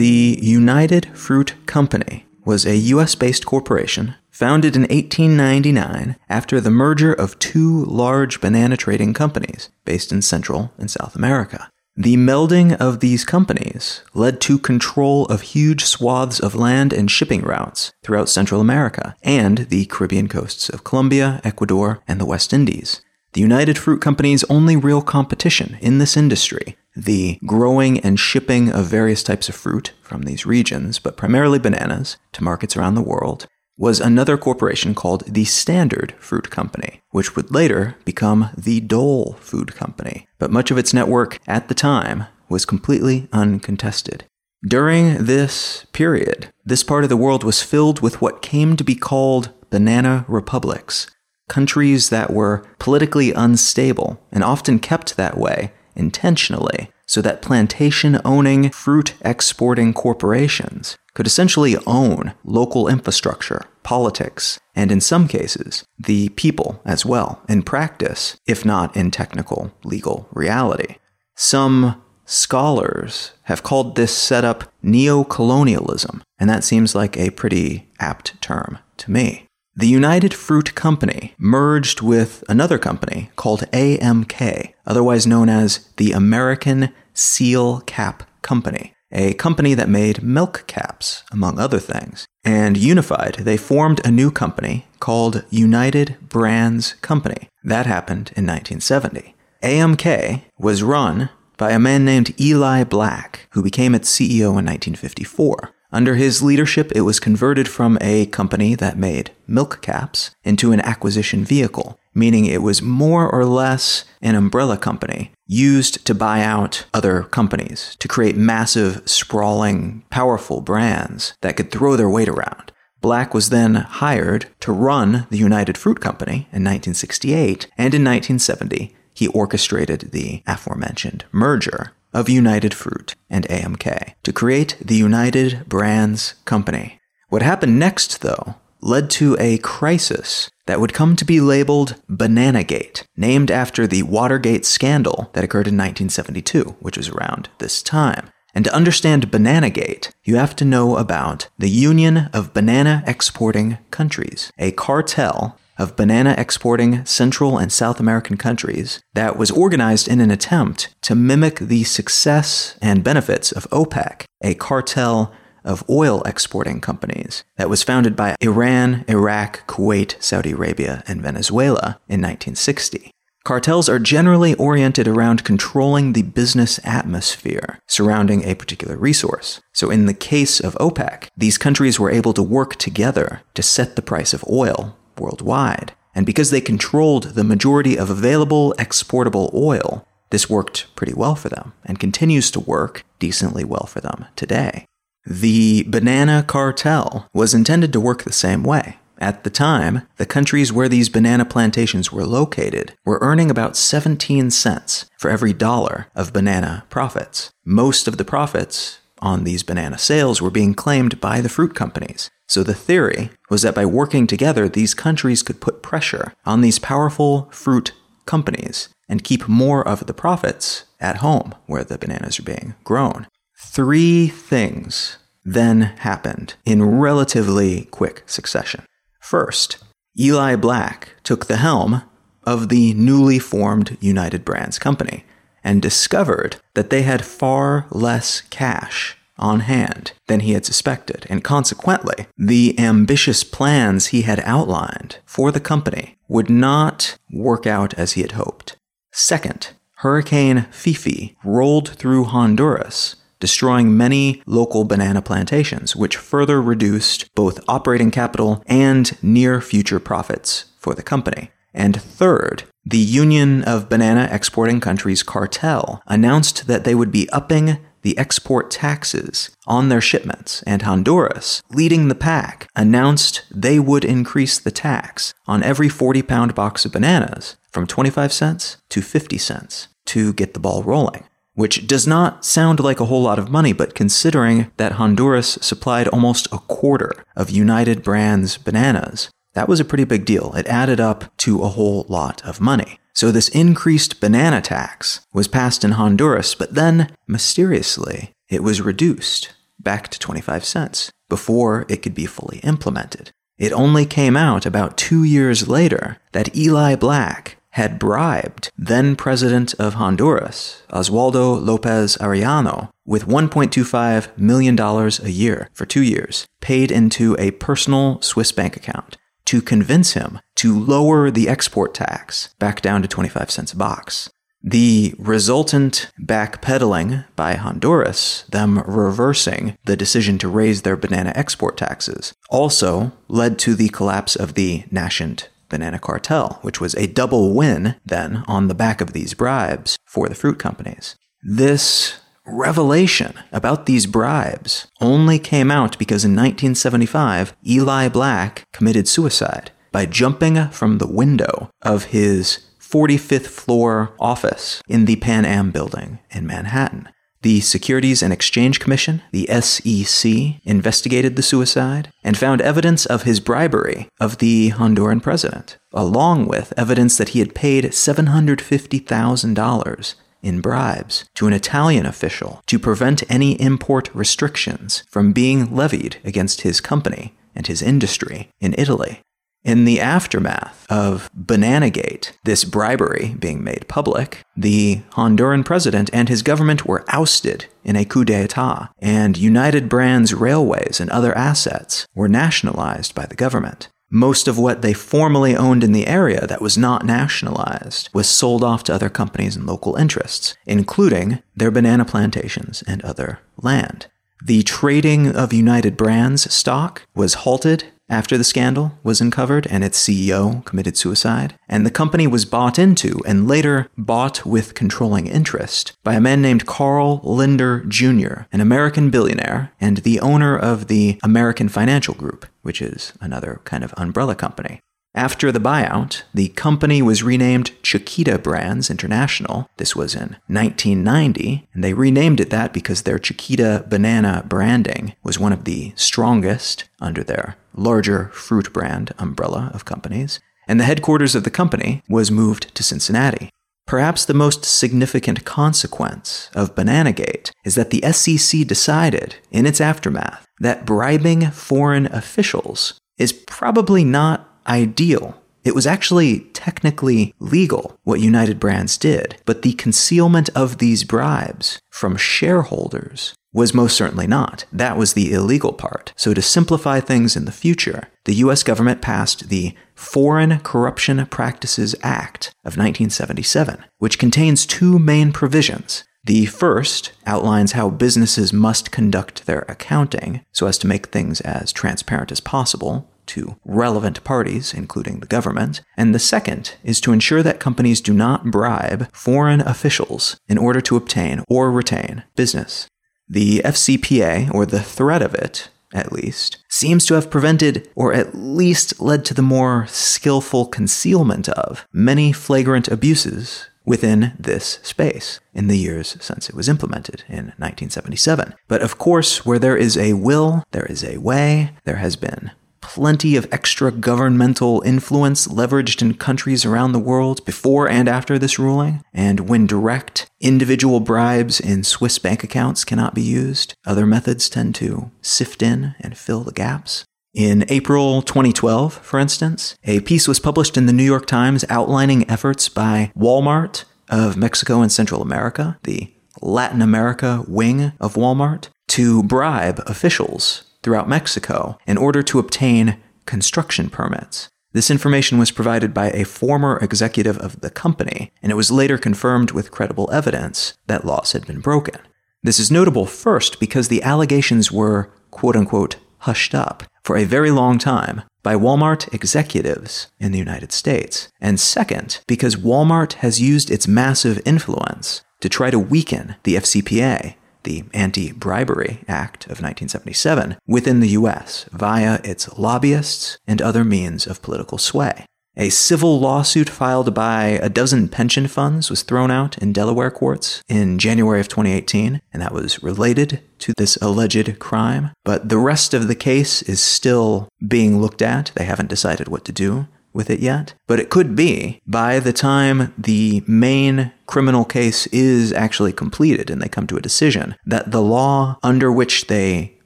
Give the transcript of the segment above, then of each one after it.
The United Fruit Company was a US based corporation founded in 1899 after the merger of two large banana trading companies based in Central and South America. The melding of these companies led to control of huge swaths of land and shipping routes throughout Central America and the Caribbean coasts of Colombia, Ecuador, and the West Indies. The United Fruit Company's only real competition in this industry, the growing and shipping of various types of fruit from these regions, but primarily bananas, to markets around the world, was another corporation called the Standard Fruit Company, which would later become the Dole Food Company. But much of its network at the time was completely uncontested. During this period, this part of the world was filled with what came to be called banana republics, countries that were politically unstable and often kept that way intentionally so that plantation owning, fruit exporting corporations could essentially own local infrastructure, politics, and in some cases, the people as well, in practice, if not in technical legal reality. Some scholars have called this setup neo-colonialism, and that seems like a pretty apt term to me. The United Fruit Company merged with another company called AMK, otherwise known as the American Seal Cap Company, a company that made milk caps, among other things. And unified, they formed a new company called United Brands Company. That happened in 1970. AMK was run by a man named Eli Black, who became its CEO in 1954. Under his leadership, it was converted from a company that made milk caps into an acquisition vehicle, meaning it was more or less an umbrella company used to buy out other companies to create massive, sprawling, powerful brands that could throw their weight around. Black was then hired to run the United Fruit Company in 1968, and in 1970, he orchestrated the aforementioned merger of United Fruit and AMK to create the United Brands Company. What happened next, though, led to a crisis that would come to be labeled Bananagate, named after the Watergate scandal that occurred in 1972, which was around this time. And to understand Bananagate, you have to know about the Union of Banana Exporting Countries, a cartel of banana exporting Central and South American countries that was organized in an attempt to mimic the success and benefits of OPEC, a cartel of oil exporting companies that was founded by Iran, Iraq, Kuwait, Saudi Arabia, and Venezuela in 1960. Cartels are generally oriented around controlling the business atmosphere surrounding a particular resource. So, in the case of OPEC, these countries were able to work together to set the price of oil worldwide. And because they controlled the majority of available exportable oil, this worked pretty well for them and continues to work decently well for them today. The banana cartel was intended to work the same way. At the time, the countries where these banana plantations were located were earning about 17 cents for every dollar of banana profits. Most of the profits on these banana sales were being claimed by the fruit companies, so the theory was that by working together, these countries could put pressure on these powerful fruit companies and keep more of the profits at home where the bananas are being grown. Three things then happened in relatively quick succession. First, Eli Black took the helm of the newly formed United Brands Company and discovered that they had far less cash on hand than he had suspected, and consequently, the ambitious plans he had outlined for the company would not work out as he had hoped. Second, Hurricane Fifi rolled through Honduras, destroying many local banana plantations, which further reduced both operating capital and near future profits for the company. And third, the Union of Banana Exporting Countries cartel announced that they would be upping the export taxes on their shipments, and Honduras, leading the pack, announced they would increase the tax on every 40 pound box of bananas from 25 cents to 50 cents to get the ball rolling. Which does not sound like a whole lot of money, but considering that Honduras supplied almost a quarter of United Brands bananas, that was a pretty big deal. It added up to a whole lot of money. So this increased banana tax was passed in Honduras, but then, mysteriously, it was reduced back to 25 cents before it could be fully implemented. It only came out about two years later that Eli Black had bribed then President of Honduras, Oswaldo Lopez Arellano, with $1.25 million a year for two years, paid into a personal Swiss bank account to convince him to lower the export tax back down to 25 cents a box. The resultant backpedaling by Honduras, them reversing the decision to raise their banana export taxes, also led to the collapse of the nascent banana cartel, which was a double win then on the back of these bribes for the fruit companies. This revelation about these bribes only came out because in 1975, Eli Black committed suicide by jumping from the window of his 45th floor office in the Pan Am building in Manhattan. The Securities and Exchange Commission, the SEC, investigated the suicide and found evidence of his bribery of the Honduran president, along with evidence that he had paid $750,000 in bribes to an Italian official to prevent any import restrictions from being levied against his company and his industry in Italy. In the aftermath of Bananagate, this bribery being made public, the Honduran president and his government were ousted in a coup d'etat, and United Brands railways and other assets were nationalized by the government. Most of what they formerly owned in the area that was not nationalized was sold off to other companies and local interests, including their banana plantations and other land. The trading of United Brands stock was halted after the scandal was uncovered and its CEO committed suicide, and the company was bought into and later bought with controlling interest by a man named Carl Lindner Jr., an American billionaire and the owner of the American Financial Group, which is another kind of umbrella company. After the buyout, the company was renamed Chiquita Brands International. This was in 1990, and they renamed it that because their Chiquita banana branding was one of the strongest under their larger fruit brand umbrella of companies, and the headquarters of the company was moved to Cincinnati. Perhaps the most significant consequence of Bananagate is that the SEC decided, in its aftermath, that bribing foreign officials is probably not ideal. It was actually technically legal what United Brands did, but the concealment of these bribes from shareholders was most certainly not. That was the illegal part. So, to simplify things in the future, the US government passed the Foreign Corruption Practices Act of 1977, which contains two main provisions. The first outlines how businesses must conduct their accounting so as to make things as transparent as possible to relevant parties, including the government, and the second is to ensure that companies do not bribe foreign officials in order to obtain or retain business. The FCPA, or the threat of it, at least, seems to have prevented, or at least led to the more skillful concealment of, many flagrant abuses within this space in the years since it was implemented in 1977. But of course, where there is a will, there is a way. There has been plenty of extra governmental influence leveraged in countries around the world before and after this ruling, and when direct individual bribes in Swiss bank accounts cannot be used, other methods tend to sift in and fill the gaps. In April 2012, for instance, a piece was published in the New York Times outlining efforts by Walmart of Mexico and Central America, the Latin America wing of Walmart, to bribe officials throughout Mexico in order to obtain construction permits. This information was provided by a former executive of the company, and it was later confirmed with credible evidence that laws had been broken. This is notable first because the allegations were, quote unquote, hushed up for a very long time by Walmart executives in the United States, and second, because Walmart has used its massive influence to try to weaken the FCPA the Anti Bribery Act of 1977, within the US via its lobbyists and other means of political sway. A civil lawsuit filed by a dozen pension funds was thrown out in Delaware courts in January of 2018, and that was related to this alleged crime. But the rest of the case is still being looked at. They haven't decided what to do with it yet. But it could be by the time the main criminal case is actually completed and they come to a decision that the law under which they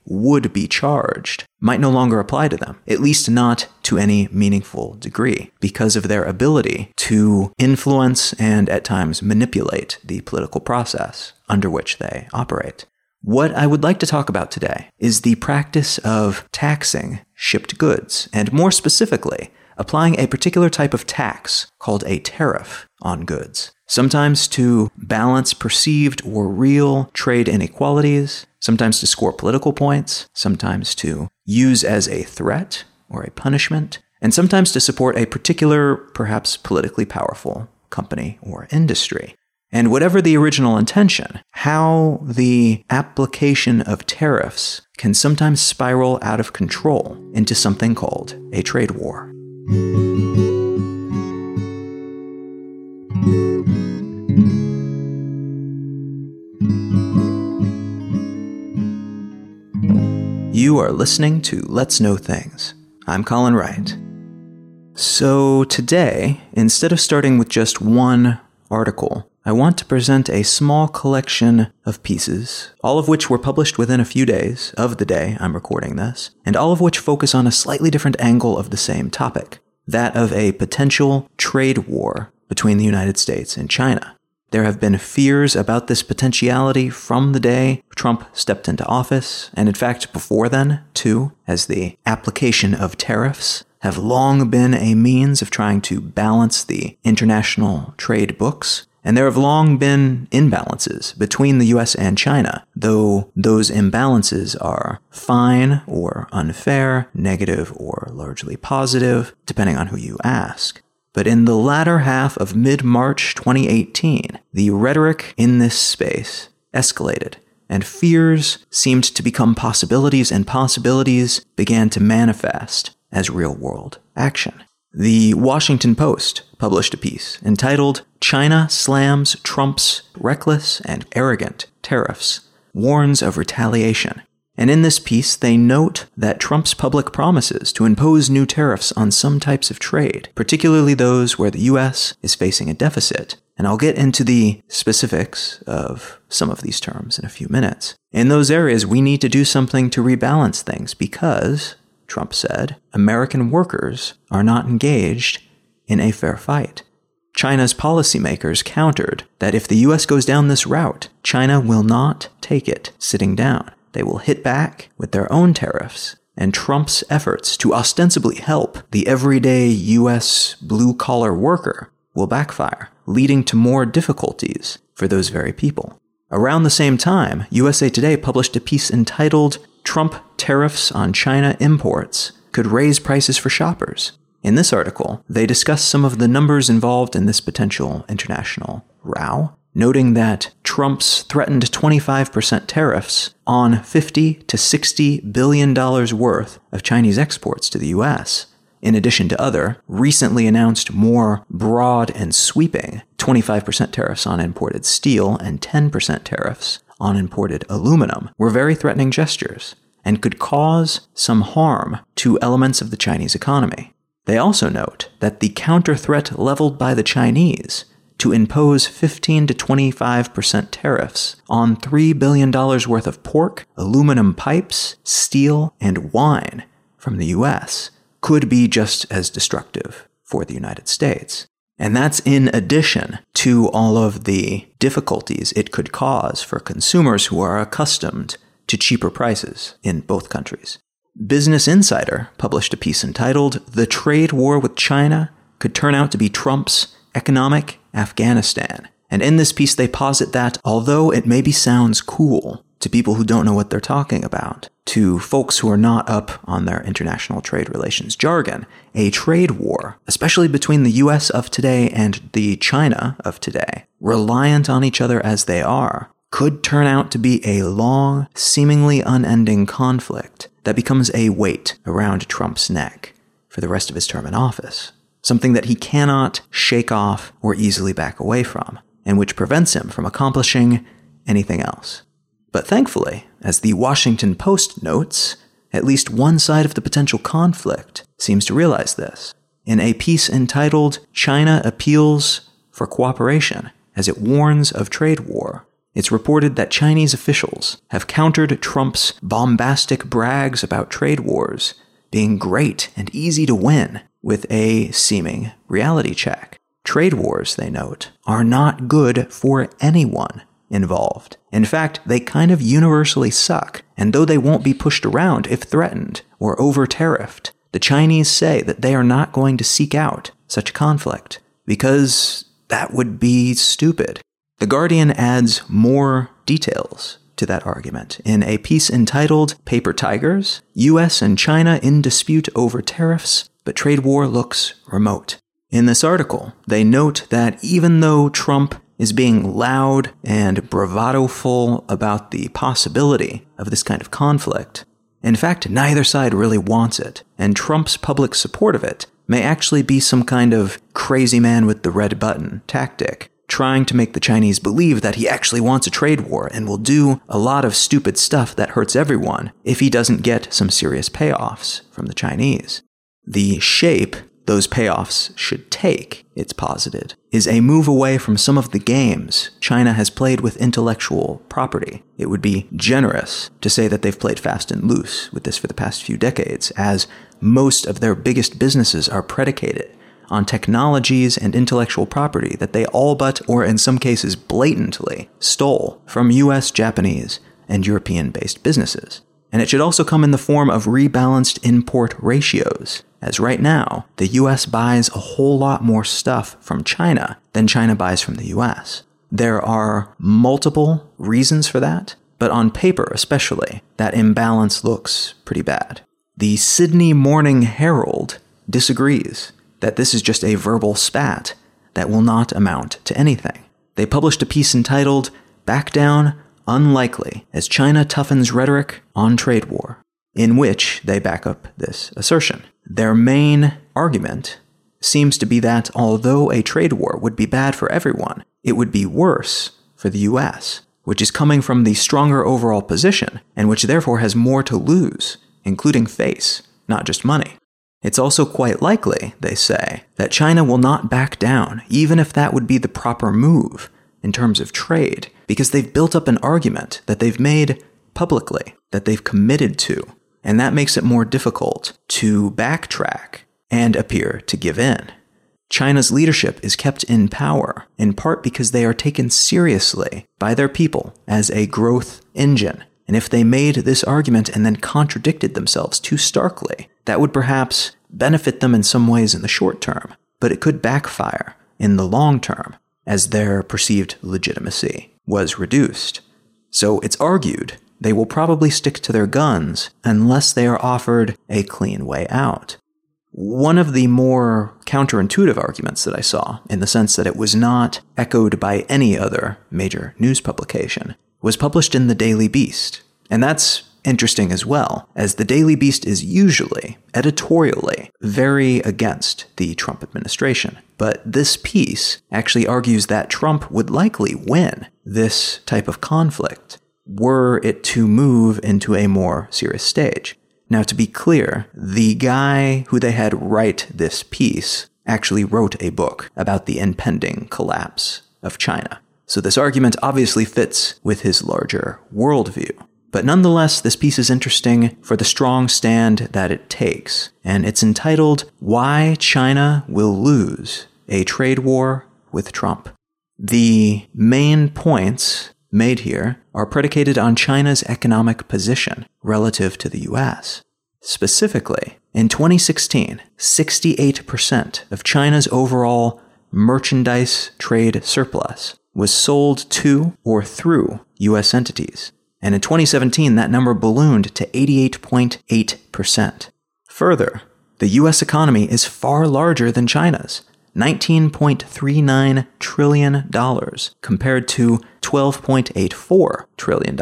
would be charged might no longer apply to them, at least not to any meaningful degree, because of their ability to influence and at times manipulate the political process under which they operate. What I would like to talk about today is the practice of taxing shipped goods, and more specifically, applying a particular type of tax called a tariff on goods, sometimes to balance perceived or real trade inequalities, sometimes to score political points, sometimes to use as a threat or a punishment, and sometimes to support a particular, perhaps politically powerful company or industry. And whatever the original intention, how the application of tariffs can sometimes spiral out of control into something called a trade war. You are listening to Let's Know Things. I'm Colin Wright. So, today, instead of starting with just one article, I want to present a small collection of pieces, all of which were published within a few days of the day I'm recording this, and all of which focus on a slightly different angle of the same topic that of a potential trade war between the United States and China. There have been fears about this potentiality from the day Trump stepped into office, and in fact before then, too, as the application of tariffs have long been a means of trying to balance the international trade books. And there have long been imbalances between the US and China, though those imbalances are fine or unfair, negative or largely positive, depending on who you ask. But in the latter half of mid March 2018, the rhetoric in this space escalated, and fears seemed to become possibilities, and possibilities began to manifest as real world action. The Washington Post published a piece entitled China Slams Trump's Reckless and Arrogant Tariffs, Warns of Retaliation, and in this piece, they note that Trump's public promises to impose new tariffs on some types of trade, particularly those where the US is facing a deficit, and I'll get into the specifics of some of these terms in a few minutes. In those areas, we need to do something to rebalance things because, Trump said, American workers are not engaged in a fair fight. China's policymakers countered that if the US goes down this route, China will not take it sitting down they will hit back with their own tariffs, and Trump's efforts to ostensibly help the everyday US blue collar worker will backfire, leading to more difficulties for those very people. Around the same time, USA Today published a piece entitled Trump Tariffs on China Imports Could Raise Prices for Shoppers. In this article, they discuss some of the numbers involved in this potential international row noting that Trump's threatened 25% tariffs on 50 to 60 billion dollars worth of Chinese exports to the US, in addition to other recently announced more broad and sweeping 25% tariffs on imported steel and 10% tariffs on imported aluminum, were very threatening gestures and could cause some harm to elements of the Chinese economy. They also note that the counter threat leveled by the Chinese to impose 15 to 25% tariffs on $3 billion worth of pork, aluminum pipes, steel, and wine from the US could be just as destructive for the United States. And that's in addition to all of the difficulties it could cause for consumers who are accustomed to cheaper prices in both countries. Business Insider published a piece entitled The Trade War with China Could Turn Out to Be Trump's Economic Afghanistan. And in this piece, they posit that although it maybe sounds cool to people who don't know what they're talking about, to folks who are not up on their international trade relations jargon, a trade war, especially between the US of today and the China of today, reliant on each other as they are, could turn out to be a long, seemingly unending conflict that becomes a weight around Trump's neck for the rest of his term in office. something that he cannot shake off or easily back away from, and which prevents him from accomplishing anything else. But thankfully, as the Washington Post notes, at least one side of the potential conflict seems to realize this. In a piece entitled China Appeals for Cooperation, as it warns of trade war, it's reported that Chinese officials have countered Trump's bombastic brags about trade wars being great and easy to win with a seeming reality check. Trade wars, they note, are not good for anyone involved. In fact, they kind of universally suck, and though they won't be pushed around if threatened or over tariffed, the Chinese say that they are not going to seek out such conflict because that would be stupid. The Guardian adds more details to that argument in a piece entitled Paper Tigers US and China in Dispute Over Tariffs, but Trade War Looks Remote. In this article, they note that even though Trump is being loud and bravadoful about the possibility of this kind of conflict, in fact, neither side really wants it, and Trump's public support of it may actually be some kind of crazy man with the red button tactic trying to make the Chinese believe that he actually wants a trade war and will do a lot of stupid stuff that hurts everyone if he doesn't get some serious payoffs from the Chinese. The shape those payoffs should take, it's posited, is a move away from some of the games China has played with intellectual property. It would be generous to say that they've played fast and loose with this for the past few decades, as most of their biggest businesses are predicated on technologies and intellectual property that they all but, or in some cases blatantly, stole from US, Japanese, and European based businesses. And it should also come in the form of rebalanced import ratios, as right now, the US buys a whole lot more stuff from China than China buys from the US. There are multiple reasons for that, but on paper especially, that imbalance looks pretty bad. The Sydney Morning Herald disagrees that this is just a verbal spat that will not amount to anything. They published a piece entitled Back Down Unlikely as China Toughens Rhetoric on Trade War, in which they back up this assertion. Their main argument seems to be that although a trade war would be bad for everyone, it would be worse for the US, which is coming from the stronger overall position and which therefore has more to lose, including face, not just money. It's also quite likely, they say, that China will not back down, even if that would be the proper move in terms of trade, because they've built up an argument that they've made publicly, that they've committed to, and that makes it more difficult to backtrack and appear to give in. China's leadership is kept in power, in part because they are taken seriously by their people as a growth engine. And if they made this argument and then contradicted themselves too starkly, that would perhaps benefit them in some ways in the short term, but it could backfire in the long term as their perceived legitimacy was reduced. So it's argued they will probably stick to their guns unless they are offered a clean way out. One of the more counterintuitive arguments that I saw, in the sense that it was not echoed by any other major news publication, was published in the Daily Beast. And that's interesting as well, as the Daily Beast is usually, editorially, very against the Trump administration. But this piece actually argues that Trump would likely win this type of conflict were it to move into a more serious stage. Now, to be clear, the guy who they had write this piece actually wrote a book about the impending collapse of China. So this argument obviously fits with his larger worldview. But nonetheless, this piece is interesting for the strong stand that it takes, and it's entitled Why China Will Lose a Trade War with Trump. The main points made here are predicated on China's economic position relative to the US. Specifically, in 2016, 68% of China's overall merchandise trade surplus was sold to or through US entities, and in 2017, that number ballooned to 88.8%. Further, the US economy is far larger than China's. $19.39 trillion compared to $12.84 trillion.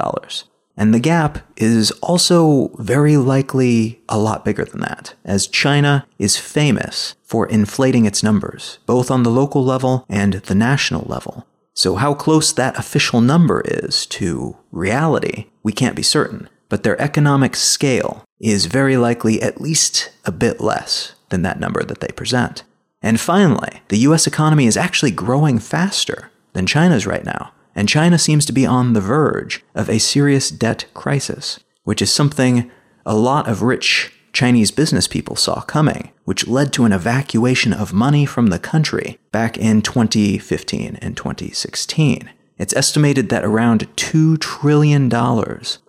And the gap is also very likely a lot bigger than that, as China is famous for inflating its numbers, both on the local level and the national level. So, how close that official number is to reality, we can't be certain, but their economic scale is very likely at least a bit less than that number that they present. And finally, the US economy is actually growing faster than China's right now, and China seems to be on the verge of a serious debt crisis, which is something a lot of rich Chinese business people saw coming, which led to an evacuation of money from the country back in 2015 and 2016. It's estimated that around $2 trillion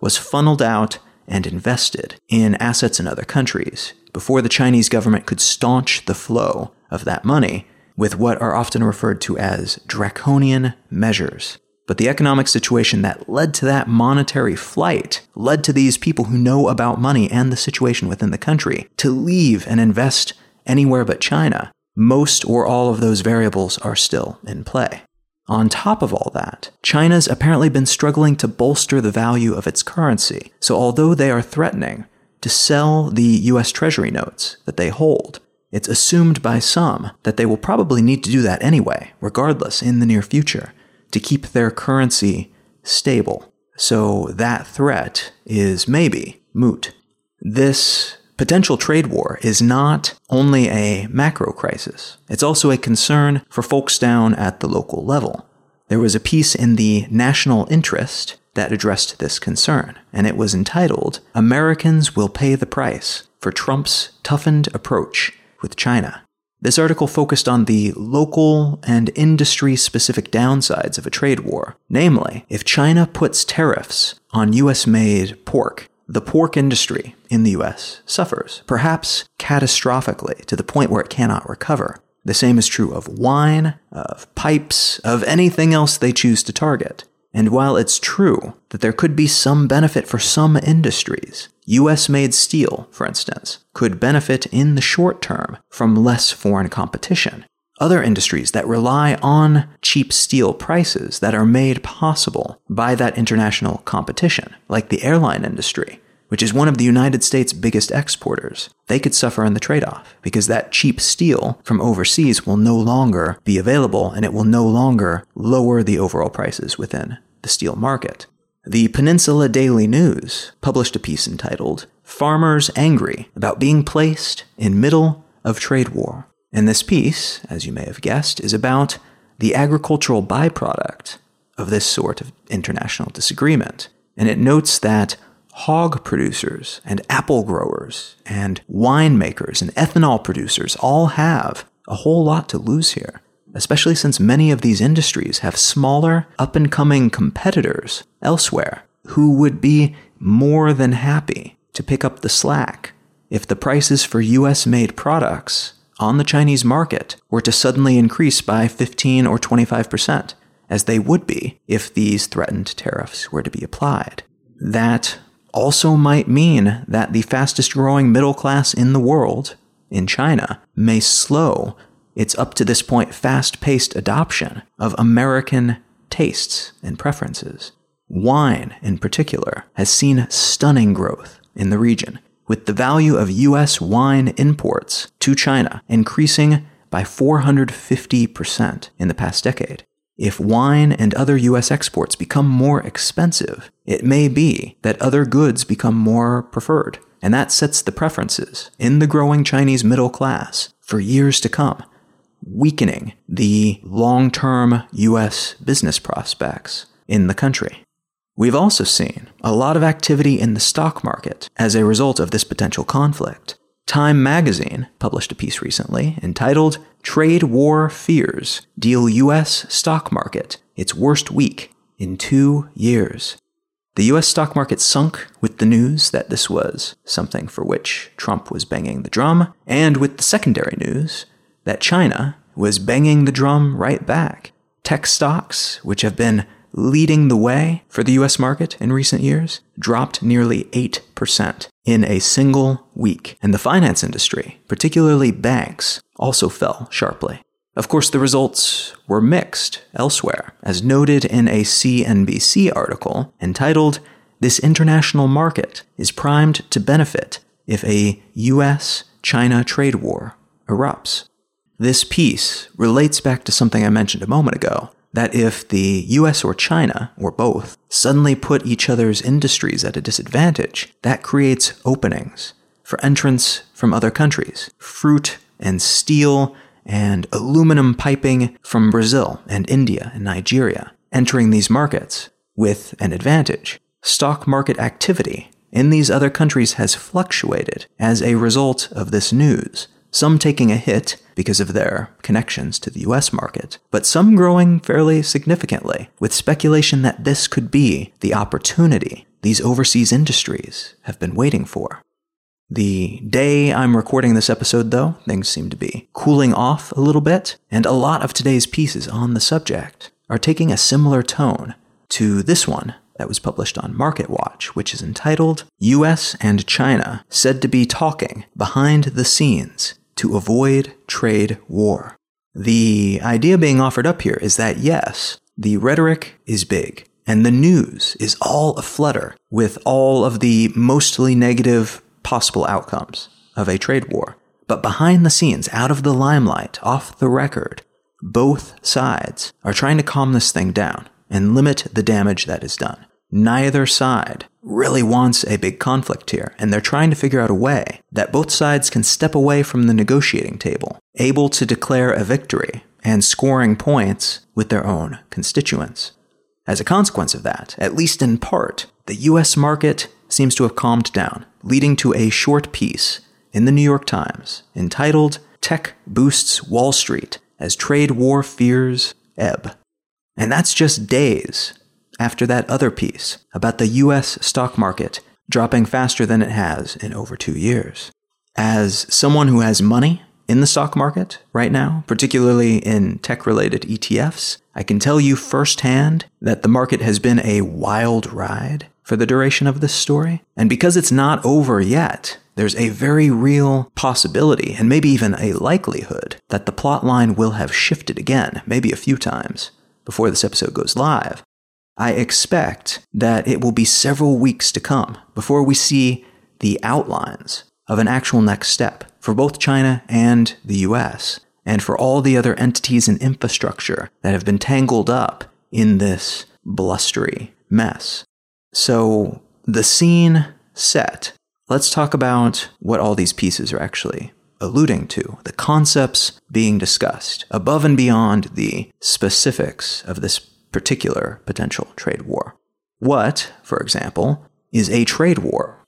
was funneled out and invested in assets in other countries before the Chinese government could staunch the flow of that money with what are often referred to as draconian measures. But the economic situation that led to that monetary flight led to these people who know about money and the situation within the country to leave and invest anywhere but China. Most or all of those variables are still in play. On top of all that, China's apparently been struggling to bolster the value of its currency. So although they are threatening to sell the US Treasury notes that they hold, it's assumed by some that they will probably need to do that anyway, regardless, in the near future to keep their currency stable. So that threat is maybe moot. This potential trade war is not only a macro crisis, it's also a concern for folks down at the local level. There was a piece in the National Interest that addressed this concern, and it was entitled Americans Will Pay the Price for Trump's Toughened Approach with China. This article focused on the local and industry specific downsides of a trade war. Namely, if China puts tariffs on US made pork, the pork industry in the US suffers, perhaps catastrophically to the point where it cannot recover. The same is true of wine, of pipes, of anything else they choose to target. And while it's true that there could be some benefit for some industries, US made steel, for instance, could benefit in the short term from less foreign competition. Other industries that rely on cheap steel prices that are made possible by that international competition, like the airline industry, which is one of the United States' biggest exporters, they could suffer in the trade off because that cheap steel from overseas will no longer be available and it will no longer lower the overall prices within the steel market. The Peninsula Daily News published a piece entitled Farmers Angry About Being Placed in Middle of Trade War. And this piece, as you may have guessed, is about the agricultural byproduct of this sort of international disagreement. And it notes that hog producers and apple growers and winemakers and ethanol producers all have a whole lot to lose here especially since many of these industries have smaller, up and coming competitors elsewhere who would be more than happy to pick up the slack if the prices for US made products on the Chinese market were to suddenly increase by 15 or 25%, as they would be if these threatened tariffs were to be applied. That also might mean that the fastest growing middle class in the world, in China, may slow its up to this point fast paced adoption of American tastes and preferences. Wine, in particular, has seen stunning growth in the region, with the value of U.S. wine imports to China increasing by 450% in the past decade. If wine and other US exports become more expensive, it may be that other goods become more preferred, and that sets the preferences in the growing Chinese middle class for years to come weakening the long term U.S. business prospects in the country. We've also seen a lot of activity in the stock market as a result of this potential conflict. Time magazine published a piece recently entitled Trade War Fears Deal U.S. Stock Market Its Worst Week in Two Years. The US stock market sunk with the news that this was something for which Trump was banging the drum, and with the secondary news that China was banging the drum right back. Tech stocks, which have been leading the way for the US market in recent years, dropped nearly 8% in a single week. And the finance industry, particularly banks, also fell sharply. Of course, the results were mixed elsewhere, as noted in a CNBC article entitled this international market is primed to benefit if a US China trade war erupts. This piece relates back to something I mentioned a moment ago that if the US or China, or both, suddenly put each other's industries at a disadvantage, that creates openings for entrants from other countries. Fruit and steel and aluminum piping from Brazil and India and Nigeria entering these markets with an advantage. Stock market activity in these other countries has fluctuated as a result of this news, some taking a hit because of their connections to the US market, but some growing fairly significantly, with speculation that this could be the opportunity these overseas industries have been waiting for. The day I'm recording this episode, though, things seem to be cooling off a little bit, and a lot of today's pieces on the subject are taking a similar tone to this one that was published on MarketWatch, which is entitled US and China Said to Be Talking Behind the Scenes to Avoid Trade War. The idea being offered up here is that yes, the rhetoric is big, and the news is all aflutter with all of the mostly negative possible outcomes of a trade war. But behind the scenes, out of the limelight, off the record, both sides are trying to calm this thing down and limit the damage that is done. Neither side really wants a big conflict here, and they're trying to figure out a way that both sides can step away from the negotiating table, able to declare a victory and scoring points with their own constituents. As a consequence of that, at least in part, the US market seems to have calmed down, leading to a short piece in the New York Times entitled Tech Boosts Wall Street as Trade War Fears Ebb. And that's just days after that other piece about the US stock market dropping faster than it has in over two years. As someone who has money in the stock market right now, particularly in tech related ETFs, I can tell you firsthand that the market has been a wild ride for the duration of this story. And because it's not over yet, there's a very real possibility, and maybe even a likelihood, that the plot line will have shifted again, maybe a few times, before this episode goes live. I expect that it will be several weeks to come before we see the outlines of an actual next step for both China and the US, and for all the other entities and infrastructure that have been tangled up in this blustery mess. So, the scene set. Let's talk about what all these pieces are actually alluding to, the concepts being discussed, above and beyond the specifics of this particular potential trade war. What, for example, is a trade war?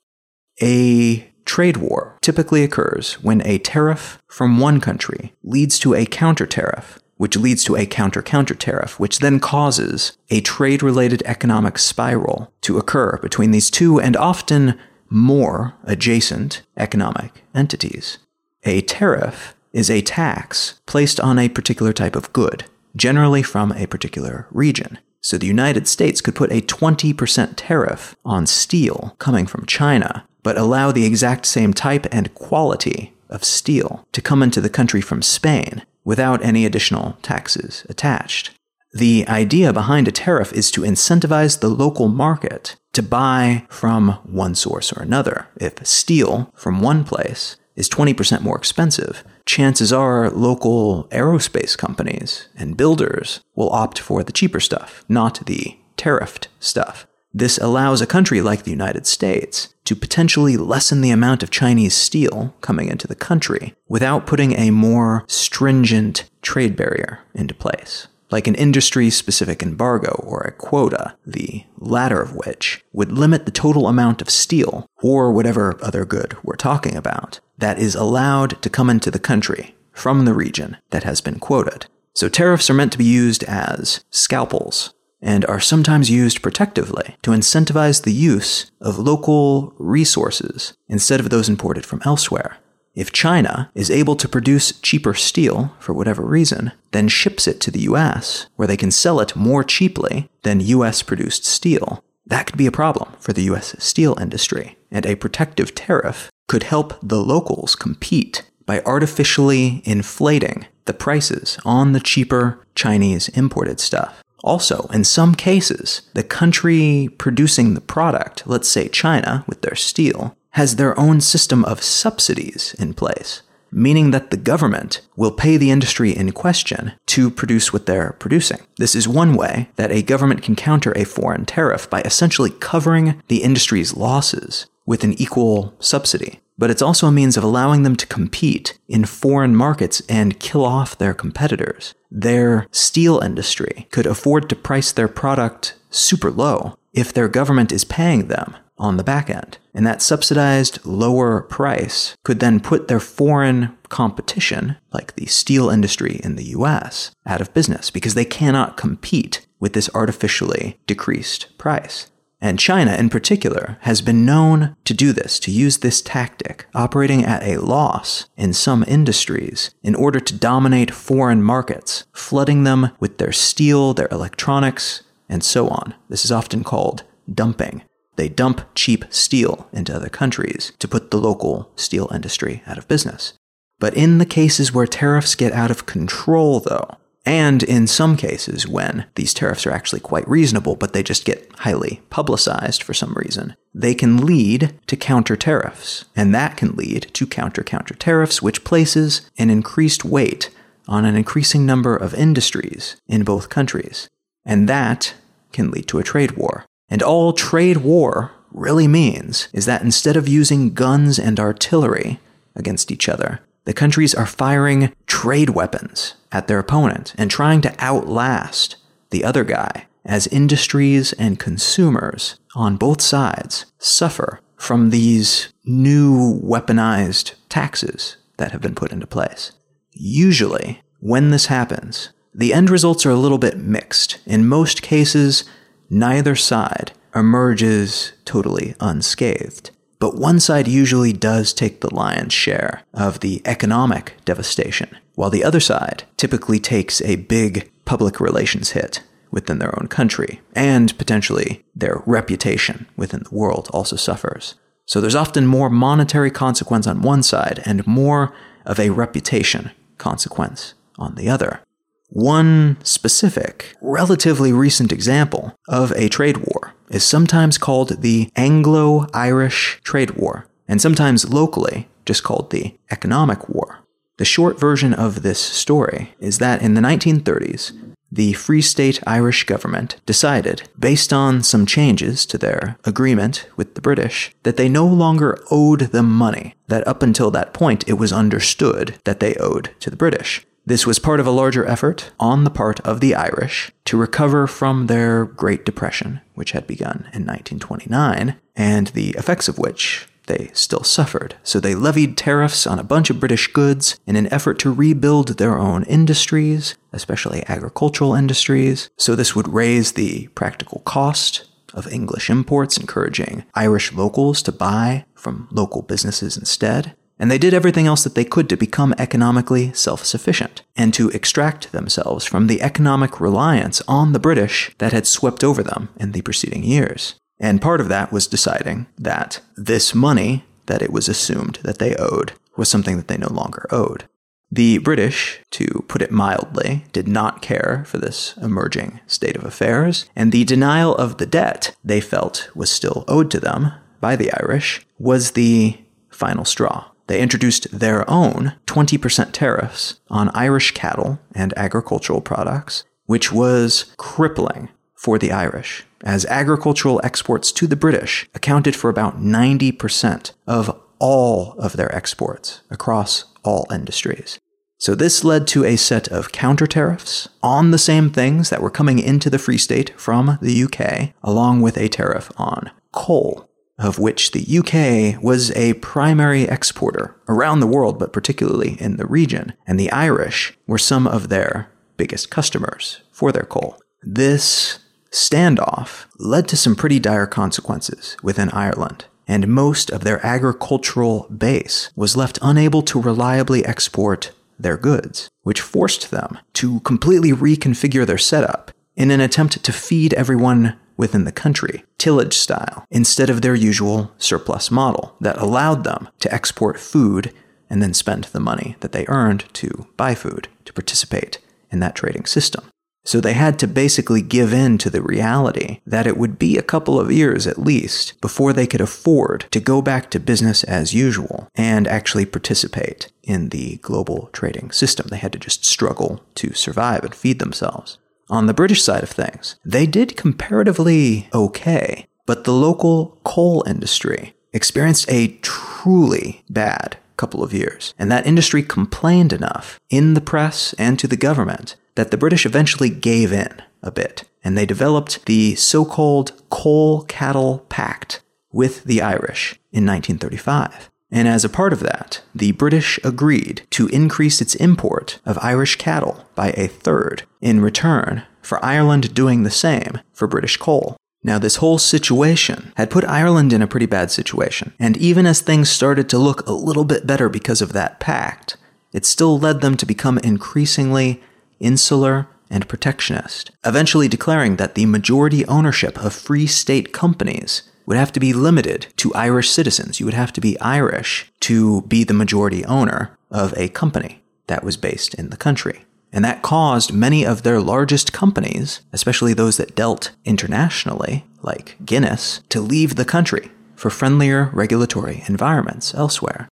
A trade war typically occurs when a tariff from one country leads to a counter tariff which leads to a counter counter tariff, which then causes a trade related economic spiral to occur between these two and often more adjacent economic entities. A tariff is a tax placed on a particular type of good, generally from a particular region. So the United States could put a 20% tariff on steel coming from China, but allow the exact same type and quality of steel to come into the country from Spain without any additional taxes attached. The idea behind a tariff is to incentivize the local market to buy from one source or another. If steel from one place is 20% more expensive, chances are local aerospace companies and builders will opt for the cheaper stuff, not the tariffed stuff. This allows a country like the United States to potentially lessen the amount of Chinese steel coming into the country without putting a more stringent trade barrier into place, like an industry specific embargo or a quota, the latter of which would limit the total amount of steel or whatever other good we're talking about that is allowed to come into the country from the region that has been quoted. So tariffs are meant to be used as scalpels and are sometimes used protectively to incentivize the use of local resources instead of those imported from elsewhere. If China is able to produce cheaper steel for whatever reason, then ships it to the US, where they can sell it more cheaply than US produced steel, that could be a problem for the US steel industry, and a protective tariff could help the locals compete by artificially inflating the prices on the cheaper Chinese imported stuff. Also, in some cases, the country producing the product, let's say China with their steel, has their own system of subsidies in place, meaning that the government will pay the industry in question to produce what they're producing. This is one way that a government can counter a foreign tariff by essentially covering the industry's losses with an equal subsidy but it's also a means of allowing them to compete in foreign markets and kill off their competitors. Their steel industry could afford to price their product super low if their government is paying them on the back end. And that subsidized lower price could then put their foreign competition, like the steel industry in the US, out of business because they cannot compete with this artificially decreased price. And China, in particular, has been known to do this, to use this tactic, operating at a loss in some industries in order to dominate foreign markets, flooding them with their steel, their electronics, and so on. This is often called dumping. They dump cheap steel into other countries to put the local steel industry out of business. But in the cases where tariffs get out of control, though, and in some cases, when these tariffs are actually quite reasonable, but they just get highly publicized for some reason, they can lead to counter tariffs. And that can lead to counter counter tariffs, which places an increased weight on an increasing number of industries in both countries. And that can lead to a trade war. And all trade war really means is that instead of using guns and artillery against each other, the countries are firing trade weapons at their opponent and trying to outlast the other guy as industries and consumers on both sides suffer from these new weaponized taxes that have been put into place. Usually, when this happens, the end results are a little bit mixed. In most cases, neither side emerges totally unscathed. But one side usually does take the lion's share of the economic devastation, while the other side typically takes a big public relations hit within their own country, and potentially their reputation within the world also suffers. So there's often more monetary consequence on one side and more of a reputation consequence on the other. One specific, relatively recent example of a trade war is sometimes called the Anglo Irish Trade War, and sometimes locally just called the Economic War. The short version of this story is that in the 1930s, the Free State Irish government decided, based on some changes to their agreement with the British, that they no longer owed them money, that up until that point it was understood that they owed to the British. This was part of a larger effort on the part of the Irish to recover from their Great Depression, which had begun in 1929, and the effects of which they still suffered. So they levied tariffs on a bunch of British goods in an effort to rebuild their own industries, especially agricultural industries. So this would raise the practical cost of English imports, encouraging Irish locals to buy from local businesses instead and they did everything else that they could to become economically self sufficient and to extract themselves from the economic reliance on the British that had swept over them in the preceding years. And part of that was deciding that this money that it was assumed that they owed was something that they no longer owed. The British, to put it mildly, did not care for this emerging state of affairs, and the denial of the debt they felt was still owed to them by the Irish was the final straw they introduced their own 20% tariffs on Irish cattle and agricultural products, which was crippling for the Irish, as agricultural exports to the British accounted for about 90% of all of their exports across all industries. So, this led to a set of counter tariffs on the same things that were coming into the Free State from the UK, along with a tariff on coal of which the UK was a primary exporter around the world, but particularly in the region, and the Irish were some of their biggest customers for their coal. This standoff led to some pretty dire consequences within Ireland, and most of their agricultural base was left unable to reliably export their goods, which forced them to completely reconfigure their setup in an attempt to feed everyone within the country, tillage style, instead of their usual surplus model that allowed them to export food and then spend the money that they earned to buy food to participate in that trading system. So they had to basically give in to the reality that it would be a couple of years at least before they could afford to go back to business as usual and actually participate in the global trading system. They had to just struggle to survive and feed themselves. On the British side of things, they did comparatively okay, but the local coal industry experienced a truly bad couple of years, and that industry complained enough in the press and to the government that the British eventually gave in a bit, and they developed the so called Coal Cattle Pact with the Irish in 1935. And as a part of that, the British agreed to increase its import of Irish cattle by a third in return for Ireland doing the same for British coal. Now, this whole situation had put Ireland in a pretty bad situation, and even as things started to look a little bit better because of that pact, it still led them to become increasingly insular and protectionist, eventually declaring that the majority ownership of free state companies would have to be limited to Irish citizens. You would have to be Irish to be the majority owner of a company that was based in the country. And that caused many of their largest companies, especially those that dealt internationally, like Guinness, to leave the country for friendlier regulatory environments elsewhere.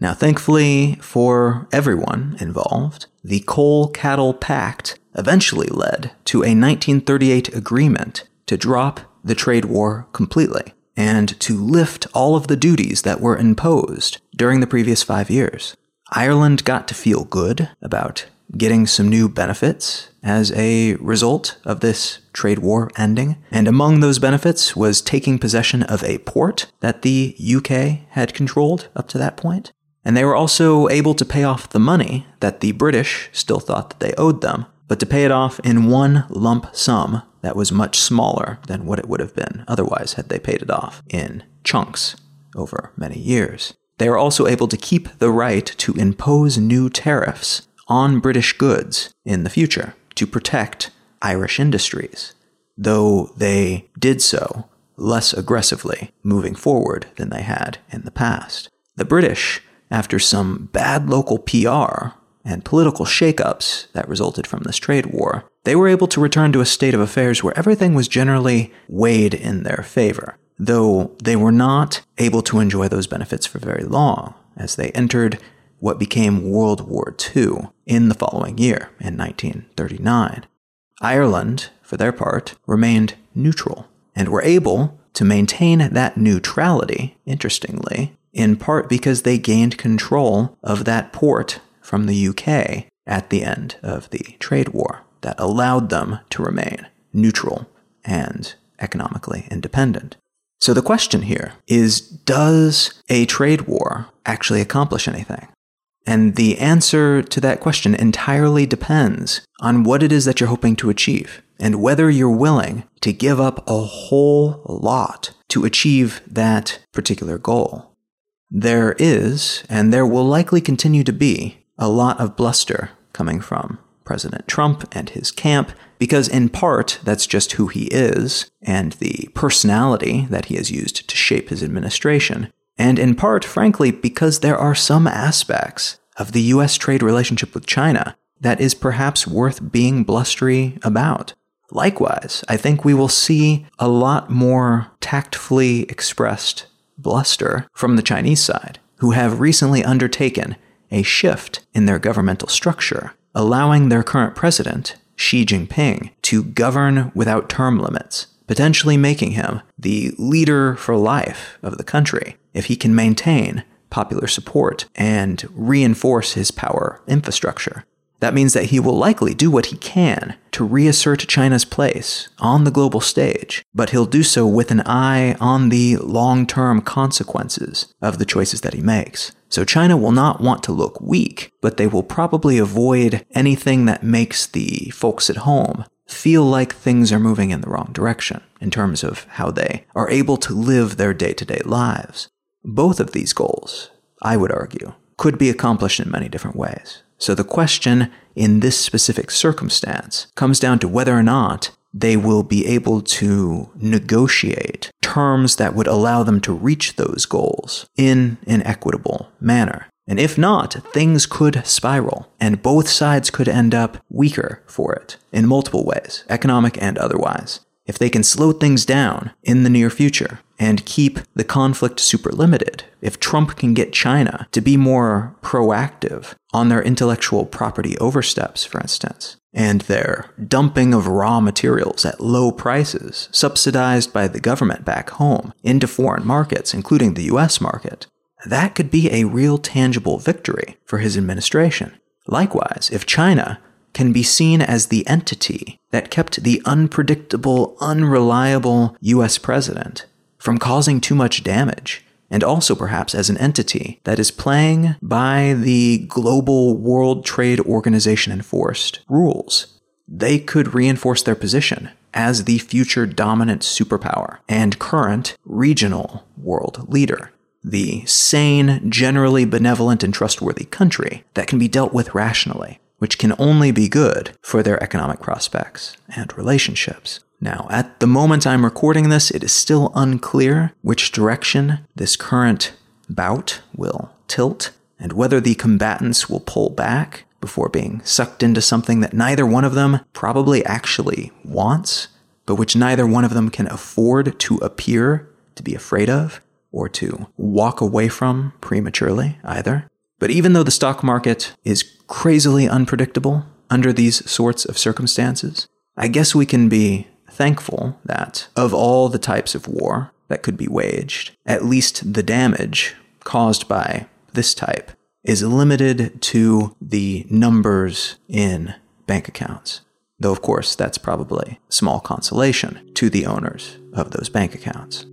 Now, thankfully for everyone involved, the Coal Cattle Pact eventually led to a 1938 agreement to drop the trade war completely and to lift all of the duties that were imposed during the previous five years. Ireland got to feel good about getting some new benefits as a result of this trade war ending. And among those benefits was taking possession of a port that the UK had controlled up to that point. And they were also able to pay off the money that the British still thought that they owed them, but to pay it off in one lump sum that was much smaller than what it would have been otherwise had they paid it off in chunks over many years. They were also able to keep the right to impose new tariffs on British goods in the future to protect Irish industries, though they did so less aggressively moving forward than they had in the past. The British after some bad local PR and political shakeups that resulted from this trade war, they were able to return to a state of affairs where everything was generally weighed in their favor, though they were not able to enjoy those benefits for very long, as they entered what became World War II in the following year, in 1939. Ireland, for their part, remained neutral and were able to maintain that neutrality, interestingly, in part because they gained control of that port from the UK at the end of the trade war that allowed them to remain neutral and economically independent. So the question here is Does a trade war actually accomplish anything? And the answer to that question entirely depends on what it is that you're hoping to achieve and whether you're willing to give up a whole lot to achieve that particular goal. There is, and there will likely continue to be, a lot of bluster coming from President Trump and his camp, because in part that's just who he is and the personality that he has used to shape his administration, and in part, frankly, because there are some aspects of the US trade relationship with China that is perhaps worth being blustery about. Likewise, I think we will see a lot more tactfully expressed bluster from the Chinese side, who have recently undertaken a shift in their governmental structure, allowing their current president, Xi Jinping, to govern without term limits, potentially making him the leader for life of the country if he can maintain popular support and reinforce his power infrastructure. That means that he will likely do what he can to reassert China's place on the global stage, but he'll do so with an eye on the long term consequences of the choices that he makes. So China will not want to look weak, but they will probably avoid anything that makes the folks at home feel like things are moving in the wrong direction in terms of how they are able to live their day to day lives. Both of these goals, I would argue, could be accomplished in many different ways. So the question in this specific circumstance comes down to whether or not they will be able to negotiate terms that would allow them to reach those goals in an equitable manner. And if not, things could spiral, and both sides could end up weaker for it in multiple ways, economic and otherwise. If they can slow things down in the near future and keep the conflict super limited, if Trump can get China to be more proactive on their intellectual property oversteps, for instance, and their dumping of raw materials at low prices, subsidized by the government back home, into foreign markets, including the US market, that could be a real tangible victory for his administration. Likewise, if China can be seen as the entity that kept the unpredictable, unreliable US president from causing too much damage, and also perhaps as an entity that is playing by the global World Trade Organization enforced rules. They could reinforce their position as the future dominant superpower and current regional world leader the sane, generally benevolent, and trustworthy country that can be dealt with rationally, which can only be good for their economic prospects and relationships. Now, at the moment I'm recording this, it is still unclear which direction this current bout will tilt and whether the combatants will pull back before being sucked into something that neither one of them probably actually wants, but which neither one of them can afford to appear to be afraid of or to walk away from prematurely either. But even though the stock market is crazily unpredictable under these sorts of circumstances, I guess we can be thankful that of all the types of war that could be waged, at least the damage caused by this type is limited to the numbers in bank accounts. Though, of course, that's probably small consolation to the owners of those bank accounts.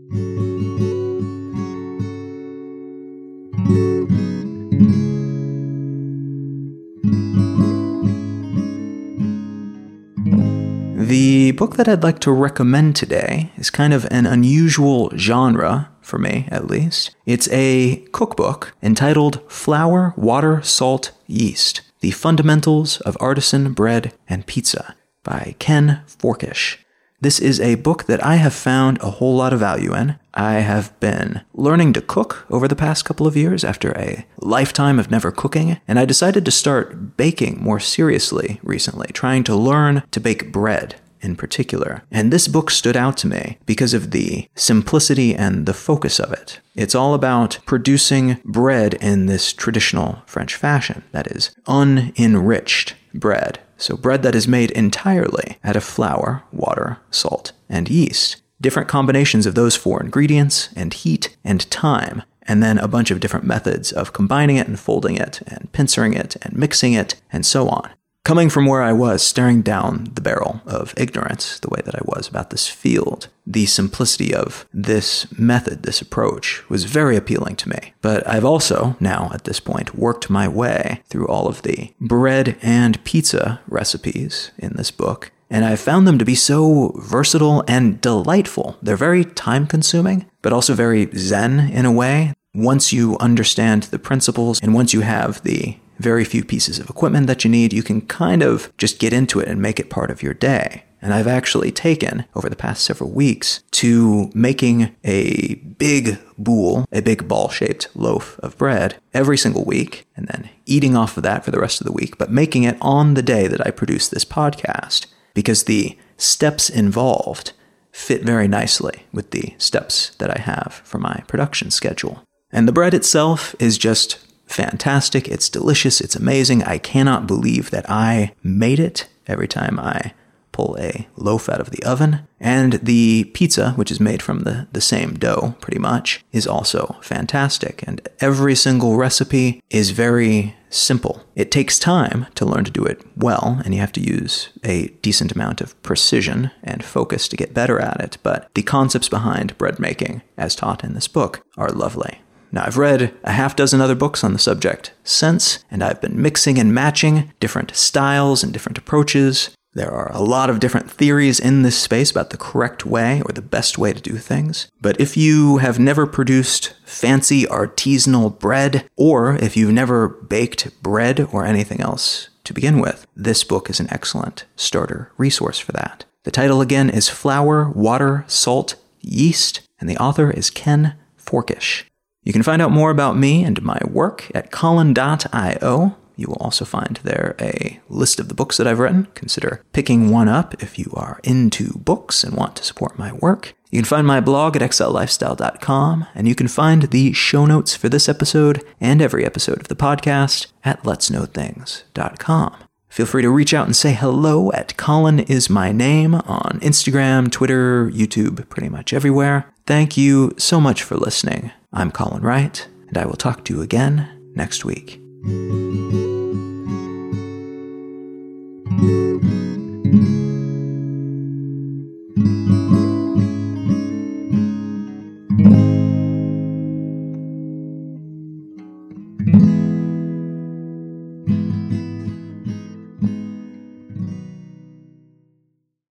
The book that I'd like to recommend today is kind of an unusual genre, for me at least. It's a cookbook entitled Flour, Water, Salt, Yeast The Fundamentals of Artisan Bread and Pizza by Ken Forkish. This is a book that I have found a whole lot of value in. I have been learning to cook over the past couple of years after a lifetime of never cooking, and I decided to start baking more seriously recently, trying to learn to bake bread in particular. And this book stood out to me because of the simplicity and the focus of it. It's all about producing bread in this traditional French fashion, that is, unenriched bread. So, bread that is made entirely out of flour, water, salt, and yeast. Different combinations of those four ingredients, and heat, and time, and then a bunch of different methods of combining it and folding it, and pincering it, and mixing it, and so on. Coming from where I was, staring down the barrel of ignorance, the way that I was about this field, the simplicity of this method, this approach, was very appealing to me. But I've also, now at this point, worked my way through all of the bread and pizza recipes in this book, and I've found them to be so versatile and delightful. They're very time consuming, but also very zen in a way. Once you understand the principles and once you have the very few pieces of equipment that you need. You can kind of just get into it and make it part of your day. And I've actually taken over the past several weeks to making a big boule, a big ball shaped loaf of bread every single week, and then eating off of that for the rest of the week, but making it on the day that I produce this podcast because the steps involved fit very nicely with the steps that I have for my production schedule. And the bread itself is just fantastic. It's delicious. It's amazing. I cannot believe that I made it every time I pull a loaf out of the oven. And the pizza, which is made from the, the same dough pretty much, is also fantastic. And every single recipe is very simple. It takes time to learn to do it well, and you have to use a decent amount of precision and focus to get better at it. But the concepts behind bread making, as taught in this book, are lovely. Now, I've read a half dozen other books on the subject since, and I've been mixing and matching different styles and different approaches. There are a lot of different theories in this space about the correct way or the best way to do things. But if you have never produced fancy artisanal bread, or if you've never baked bread or anything else to begin with, this book is an excellent starter resource for that. The title again is Flour, Water, Salt, Yeast, and the author is Ken Forkish. You can find out more about me and my work at colin.io. You will also find there a list of the books that I've written. Consider picking one up if you are into books and want to support my work. You can find my blog at exilelifestyle.com, and you can find the show notes for this episode and every episode of the podcast at letsknowthings.com. Feel free to reach out and say hello at Colin is my name on Instagram, Twitter, YouTube, pretty much everywhere. Thank you so much for listening. I'm Colin Wright, and I will talk to you again next week.